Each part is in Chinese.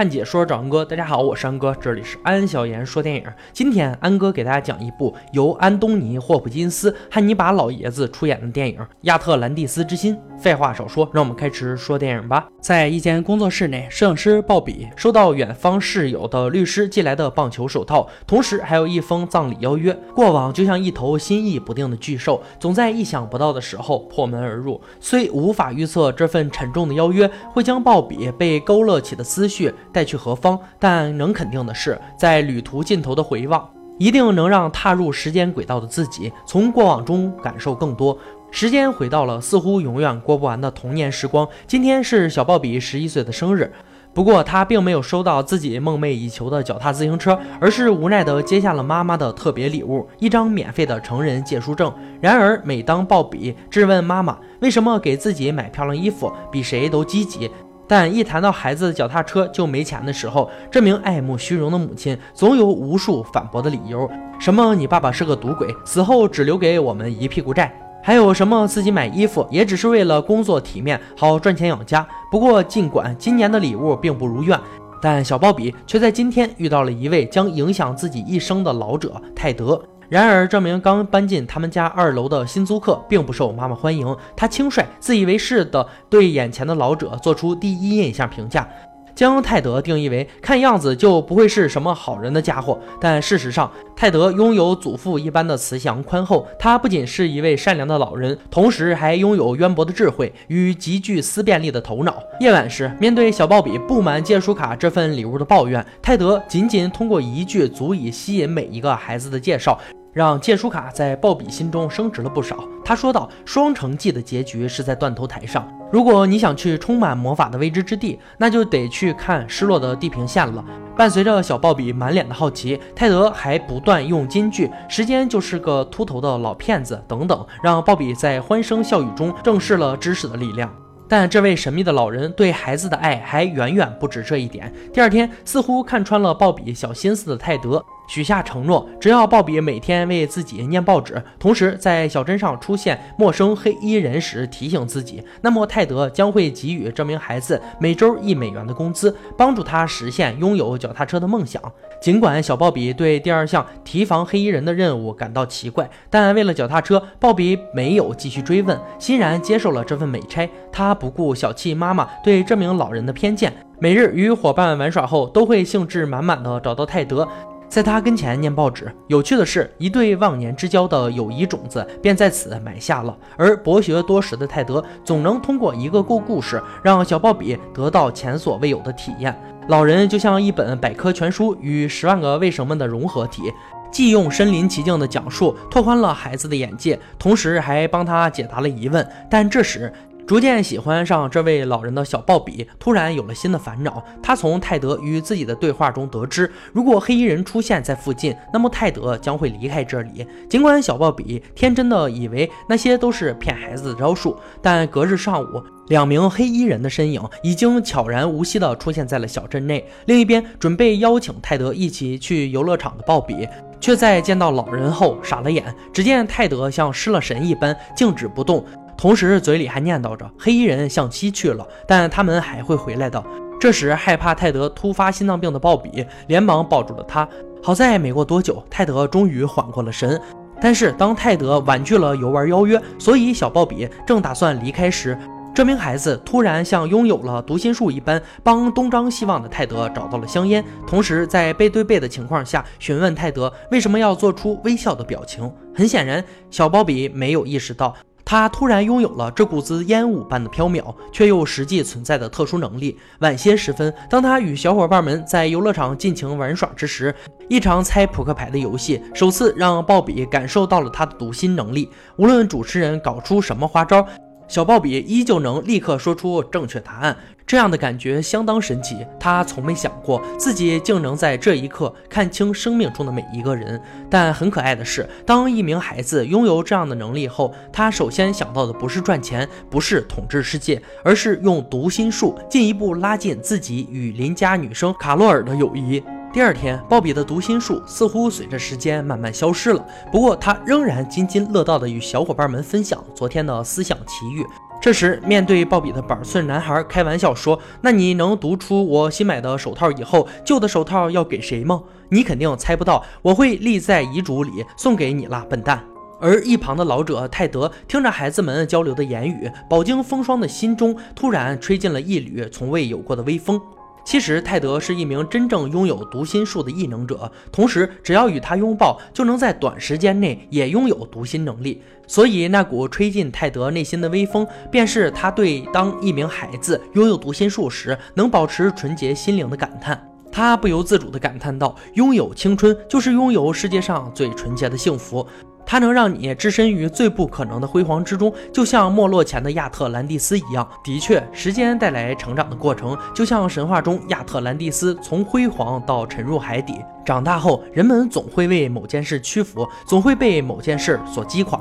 看解说找安哥，大家好，我是安哥，这里是安小言说电影。今天安哥给大家讲一部由安东尼·霍普金斯、汉尼拔老爷子出演的电影《亚特兰蒂斯之心》。废话少说，让我们开始说电影吧。在一间工作室内，摄影师鲍比收到远方室友的律师寄来的棒球手套，同时还有一封葬礼邀约。过往就像一头心意不定的巨兽，总在意想不到的时候破门而入。虽无法预测这份沉重的邀约会将鲍比被勾勒起的思绪。带去何方？但能肯定的是，在旅途尽头的回望，一定能让踏入时间轨道的自己，从过往中感受更多。时间回到了似乎永远过不完的童年时光。今天是小鲍比十一岁的生日，不过他并没有收到自己梦寐以求的脚踏自行车，而是无奈地接下了妈妈的特别礼物——一张免费的成人借书证。然而，每当鲍比质问妈妈为什么给自己买漂亮衣服比谁都积极，但一谈到孩子的脚踏车就没钱的时候，这名爱慕虚荣的母亲总有无数反驳的理由。什么你爸爸是个赌鬼，死后只留给我们一屁股债；还有什么自己买衣服也只是为了工作体面，好赚钱养家。不过，尽管今年的礼物并不如愿，但小鲍比却在今天遇到了一位将影响自己一生的老者泰德。然而，这名刚搬进他们家二楼的新租客并不受妈妈欢迎。他轻率、自以为是地对眼前的老者做出第一印象评价，将泰德定义为看样子就不会是什么好人的家伙。但事实上，泰德拥有祖父一般的慈祥宽厚。他不仅是一位善良的老人，同时还拥有渊博的智慧与极具思辨力的头脑。夜晚时，面对小鲍比布满借书卡这份礼物的抱怨，泰德仅仅通过一句足以吸引每一个孩子的介绍。让借书卡在鲍比心中升值了不少。他说道：“双城记的结局是在断头台上。如果你想去充满魔法的未知之地，那就得去看失落的地平线了。”伴随着小鲍比满脸的好奇，泰德还不断用金句“时间就是个秃头的老骗子”等等，让鲍比在欢声笑语中正视了知识的力量。但这位神秘的老人对孩子的爱还远远不止这一点。第二天，似乎看穿了鲍比小心思的泰德。许下承诺，只要鲍比每天为自己念报纸，同时在小镇上出现陌生黑衣人时提醒自己，那么泰德将会给予这名孩子每周一美元的工资，帮助他实现拥有脚踏车的梦想。尽管小鲍比对第二项提防黑衣人的任务感到奇怪，但为了脚踏车，鲍比没有继续追问，欣然接受了这份美差。他不顾小气妈妈对这名老人的偏见，每日与伙伴玩耍后，都会兴致满满的找到泰德。在他跟前念报纸。有趣的是，一对忘年之交的友谊种子便在此埋下了。而博学多识的泰德总能通过一个故故事，让小鲍比得到前所未有的体验。老人就像一本百科全书与《十万个为什么》的融合体，既用身临其境的讲述拓宽了孩子的眼界，同时还帮他解答了疑问。但这时，逐渐喜欢上这位老人的小鲍比突然有了新的烦恼。他从泰德与自己的对话中得知，如果黑衣人出现在附近，那么泰德将会离开这里。尽管小鲍比天真的以为那些都是骗孩子的招数，但隔日上午，两名黑衣人的身影已经悄然无息地出现在了小镇内。另一边，准备邀请泰德一起去游乐场的鲍比，却在见到老人后傻了眼。只见泰德像失了神一般静止不动。同时，嘴里还念叨着：“黑衣人向西去了，但他们还会回来的。”这时，害怕泰德突发心脏病的鲍比连忙抱住了他。好在没过多久，泰德终于缓过了神。但是，当泰德婉拒了游玩邀约，所以小鲍比正打算离开时，这名孩子突然像拥有了读心术一般，帮东张西望的泰德找到了香烟，同时在背对背的情况下询问泰德为什么要做出微笑的表情。很显然，小鲍比没有意识到。他突然拥有了这股子烟雾般的飘渺，却又实际存在的特殊能力。晚些时分，当他与小伙伴们在游乐场尽情玩耍之时，一场猜扑克牌的游戏首次让鲍比感受到了他的读心能力。无论主持人搞出什么花招。小鲍比依旧能立刻说出正确答案，这样的感觉相当神奇。他从没想过自己竟能在这一刻看清生命中的每一个人。但很可爱的是，当一名孩子拥有这样的能力后，他首先想到的不是赚钱，不是统治世界，而是用读心术进一步拉近自己与邻家女生卡洛尔的友谊。第二天，鲍比的读心术似乎随着时间慢慢消失了。不过，他仍然津津乐道地与小伙伴们分享昨天的思想奇遇。这时，面对鲍比的板寸男孩开玩笑说：“那你能读出我新买的手套以后，旧的手套要给谁吗？你肯定猜不到，我会立在遗嘱里送给你了，笨蛋。”而一旁的老者泰德听着孩子们交流的言语，饱经风霜的心中突然吹进了一缕从未有过的微风。其实，泰德是一名真正拥有读心术的异能者，同时只要与他拥抱，就能在短时间内也拥有读心能力。所以，那股吹进泰德内心的微风，便是他对当一名孩子拥有读心术时能保持纯洁心灵的感叹。他不由自主地感叹道：“拥有青春，就是拥有世界上最纯洁的幸福。”它能让你置身于最不可能的辉煌之中，就像没落前的亚特兰蒂斯一样。的确，时间带来成长的过程，就像神话中亚特兰蒂斯从辉煌到沉入海底。长大后，人们总会为某件事屈服，总会被某件事所击垮。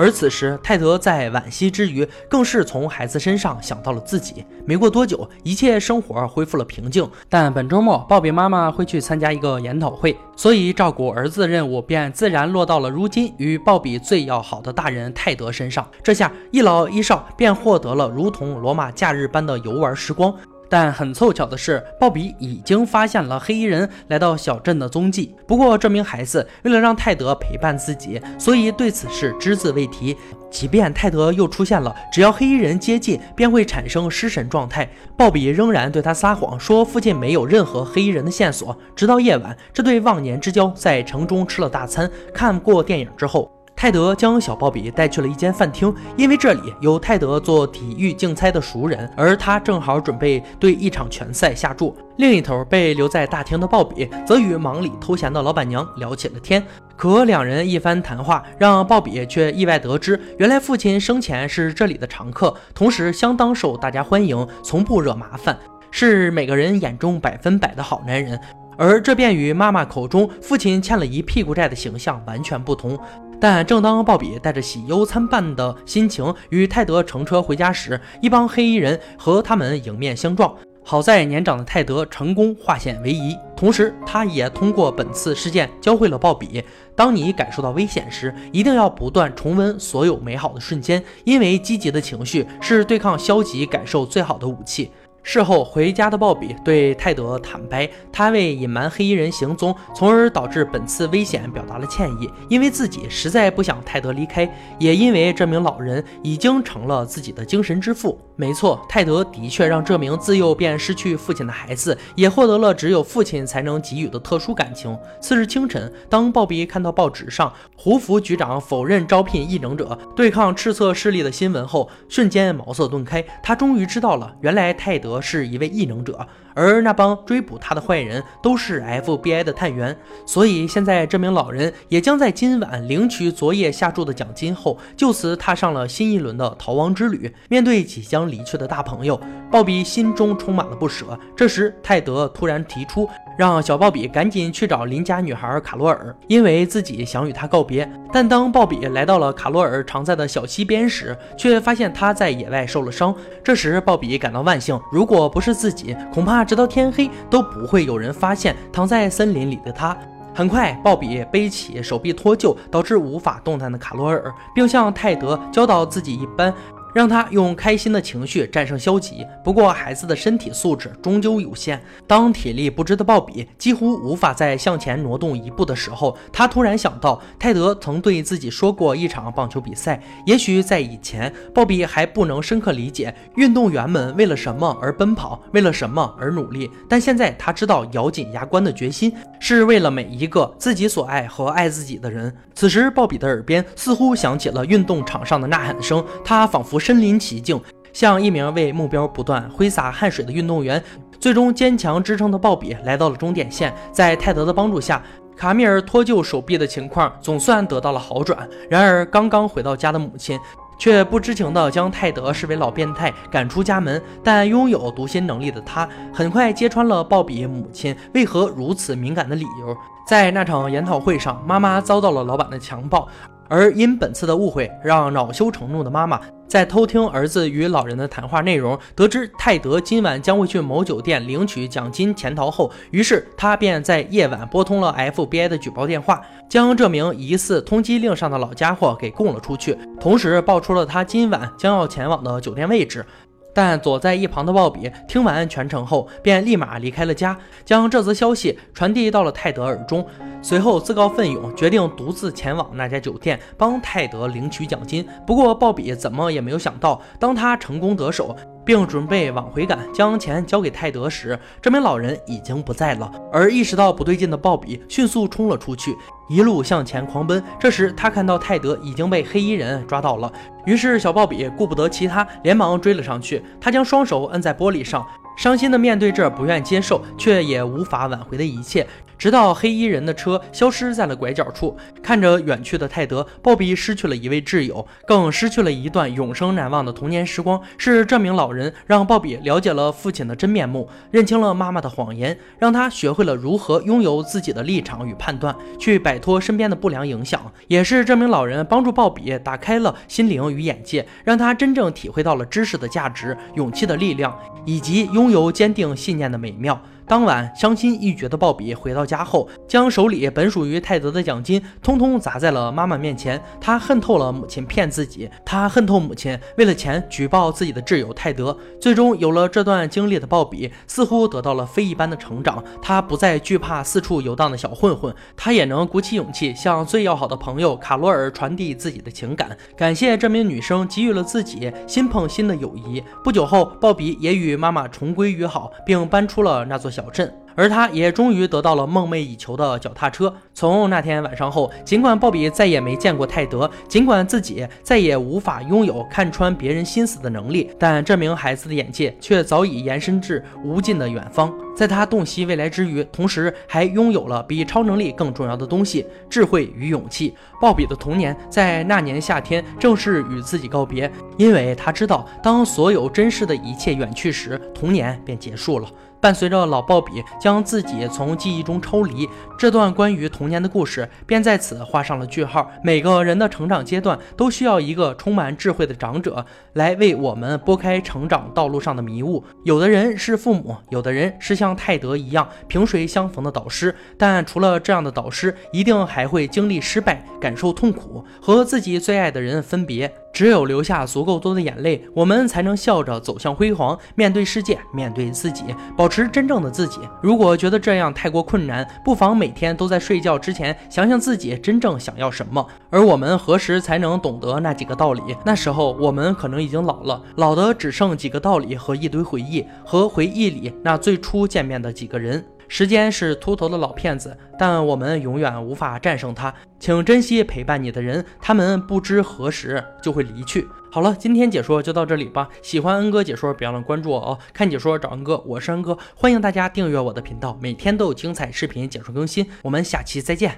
而此时，泰德在惋惜之余，更是从孩子身上想到了自己。没过多久，一切生活恢复了平静。但本周末，鲍比妈妈会去参加一个研讨会，所以照顾儿子的任务便自然落到了如今与鲍比最要好的大人泰德身上。这下，一老一少便获得了如同罗马假日般的游玩时光。但很凑巧的是，鲍比已经发现了黑衣人来到小镇的踪迹。不过，这名孩子为了让泰德陪伴自己，所以对此事只字未提。即便泰德又出现了，只要黑衣人接近，便会产生失神状态。鲍比仍然对他撒谎，说附近没有任何黑衣人的线索。直到夜晚，这对忘年之交在城中吃了大餐、看过电影之后。泰德将小鲍比带去了一间饭厅，因为这里有泰德做体育竞猜的熟人，而他正好准备对一场拳赛下注。另一头被留在大厅的鲍比则与忙里偷闲的老板娘聊起了天。可两人一番谈话，让鲍比却意外得知，原来父亲生前是这里的常客，同时相当受大家欢迎，从不惹麻烦，是每个人眼中百分百的好男人。而这便与妈妈口中父亲欠了一屁股债的形象完全不同。但正当鲍比带着喜忧参半的心情与泰德乘车回家时，一帮黑衣人和他们迎面相撞。好在年长的泰德成功化险为夷，同时他也通过本次事件教会了鲍比：当你感受到危险时，一定要不断重温所有美好的瞬间，因为积极的情绪是对抗消极感受最好的武器。事后回家的鲍比对泰德坦白，他为隐瞒黑衣人行踪，从而导致本次危险，表达了歉意。因为自己实在不想泰德离开，也因为这名老人已经成了自己的精神之父。没错，泰德的确让这名自幼便失去父亲的孩子，也获得了只有父亲才能给予的特殊感情。次日清晨，当鲍比看到报纸上胡福局长否认招聘异能者对抗赤色势力的新闻后，瞬间茅塞顿开。他终于知道了，原来泰德。是一位异能者。而那帮追捕他的坏人都是 FBI 的探员，所以现在这名老人也将在今晚领取昨夜下注的奖金后，就此踏上了新一轮的逃亡之旅。面对即将离去的大朋友，鲍比心中充满了不舍。这时，泰德突然提出让小鲍比赶紧去找邻家女孩卡罗尔，因为自己想与她告别。但当鲍比来到了卡罗尔常在的小溪边时，却发现她在野外受了伤。这时，鲍比感到万幸，如果不是自己，恐怕。直到天黑都不会有人发现躺在森林里的他。很快，鲍比背起手臂脱臼，导致无法动弹的卡罗尔，并像泰德教导自己一般。让他用开心的情绪战胜消极。不过，孩子的身体素质终究有限。当体力不支的鲍比几乎无法再向前挪动一步的时候，他突然想到，泰德曾对自己说过一场棒球比赛。也许在以前，鲍比还不能深刻理解运动员们为了什么而奔跑，为了什么而努力。但现在他知道，咬紧牙关的决心是为了每一个自己所爱和爱自己的人。此时，鲍比的耳边似乎响起了运动场上的呐喊声，他仿佛。身临其境，像一名为目标不断挥洒汗水的运动员，最终坚强支撑的鲍比来到了终点线。在泰德的帮助下，卡米尔脱臼手臂的情况总算得到了好转。然而，刚刚回到家的母亲却不知情地将泰德视为老变态，赶出家门。但拥有读心能力的他，很快揭穿了鲍比母亲为何如此敏感的理由。在那场研讨会上，妈妈遭到了老板的强暴，而因本次的误会，让恼羞成怒的妈妈。在偷听儿子与老人的谈话内容，得知泰德今晚将会去某酒店领取奖金潜逃后，于是他便在夜晚拨通了 FBI 的举报电话，将这名疑似通缉令上的老家伙给供了出去，同时报出了他今晚将要前往的酒店位置。但躲在一旁的鲍比听完全程后，便立马离开了家，将这则消息传递到了泰德耳中。随后自告奋勇，决定独自前往那家酒店，帮泰德领取奖金。不过鲍比怎么也没有想到，当他成功得手。并准备往回赶，将钱交给泰德时，这名老人已经不在了。而意识到不对劲的鲍比迅速冲了出去，一路向前狂奔。这时他看到泰德已经被黑衣人抓到了，于是小鲍比顾不得其他，连忙追了上去。他将双手摁在玻璃上，伤心的面对着不愿接受却也无法挽回的一切。直到黑衣人的车消失在了拐角处，看着远去的泰德，鲍比失去了一位挚友，更失去了一段永生难忘的童年时光。是这名老人让鲍比了解了父亲的真面目，认清了妈妈的谎言，让他学会了如何拥有自己的立场与判断，去摆脱身边的不良影响。也是这名老人帮助鲍比打开了心灵与眼界，让他真正体会到了知识的价值、勇气的力量，以及拥有坚定信念的美妙。当晚，伤心欲绝的鲍比回到家后，将手里本属于泰德的奖金通通砸在了妈妈面前。他恨透了母亲骗自己，他恨透母亲为了钱举报自己的挚友泰德。最终，有了这段经历的鲍比似乎得到了非一般的成长。他不再惧怕四处游荡的小混混，他也能鼓起勇气向最要好的朋友卡罗尔传递自己的情感，感谢这名女生给予了自己心碰心的友谊。不久后，鲍比也与妈妈重归于好，并搬出了那座小。小镇，而他也终于得到了梦寐以求的脚踏车。从那天晚上后，尽管鲍比再也没见过泰德，尽管自己再也无法拥有看穿别人心思的能力，但这名孩子的眼界却早已延伸至无尽的远方。在他洞悉未来之余，同时还拥有了比超能力更重要的东西——智慧与勇气。鲍比的童年在那年夏天正式与自己告别，因为他知道，当所有真实的一切远去时，童年便结束了。伴随着老鲍比将自己从记忆中抽离，这段关于童年的故事便在此画上了句号。每个人的成长阶段都需要一个充满智慧的长者来为我们拨开成长道路上的迷雾。有的人是父母，有的人是像泰德一样萍水相逢的导师。但除了这样的导师，一定还会经历失败，感受痛苦，和自己最爱的人分别。只有流下足够多的眼泪，我们才能笑着走向辉煌，面对世界，面对自己，保持真正的自己。如果觉得这样太过困难，不妨每天都在睡觉之前想想自己真正想要什么。而我们何时才能懂得那几个道理？那时候我们可能已经老了，老的只剩几个道理和一堆回忆，和回忆里那最初见面的几个人。时间是秃头的老骗子，但我们永远无法战胜他。请珍惜陪伴你的人，他们不知何时就会离去。好了，今天解说就到这里吧。喜欢恩哥解说，别忘了关注我哦。看解说找恩哥，我是恩哥，欢迎大家订阅我的频道，每天都有精彩视频解说更新。我们下期再见。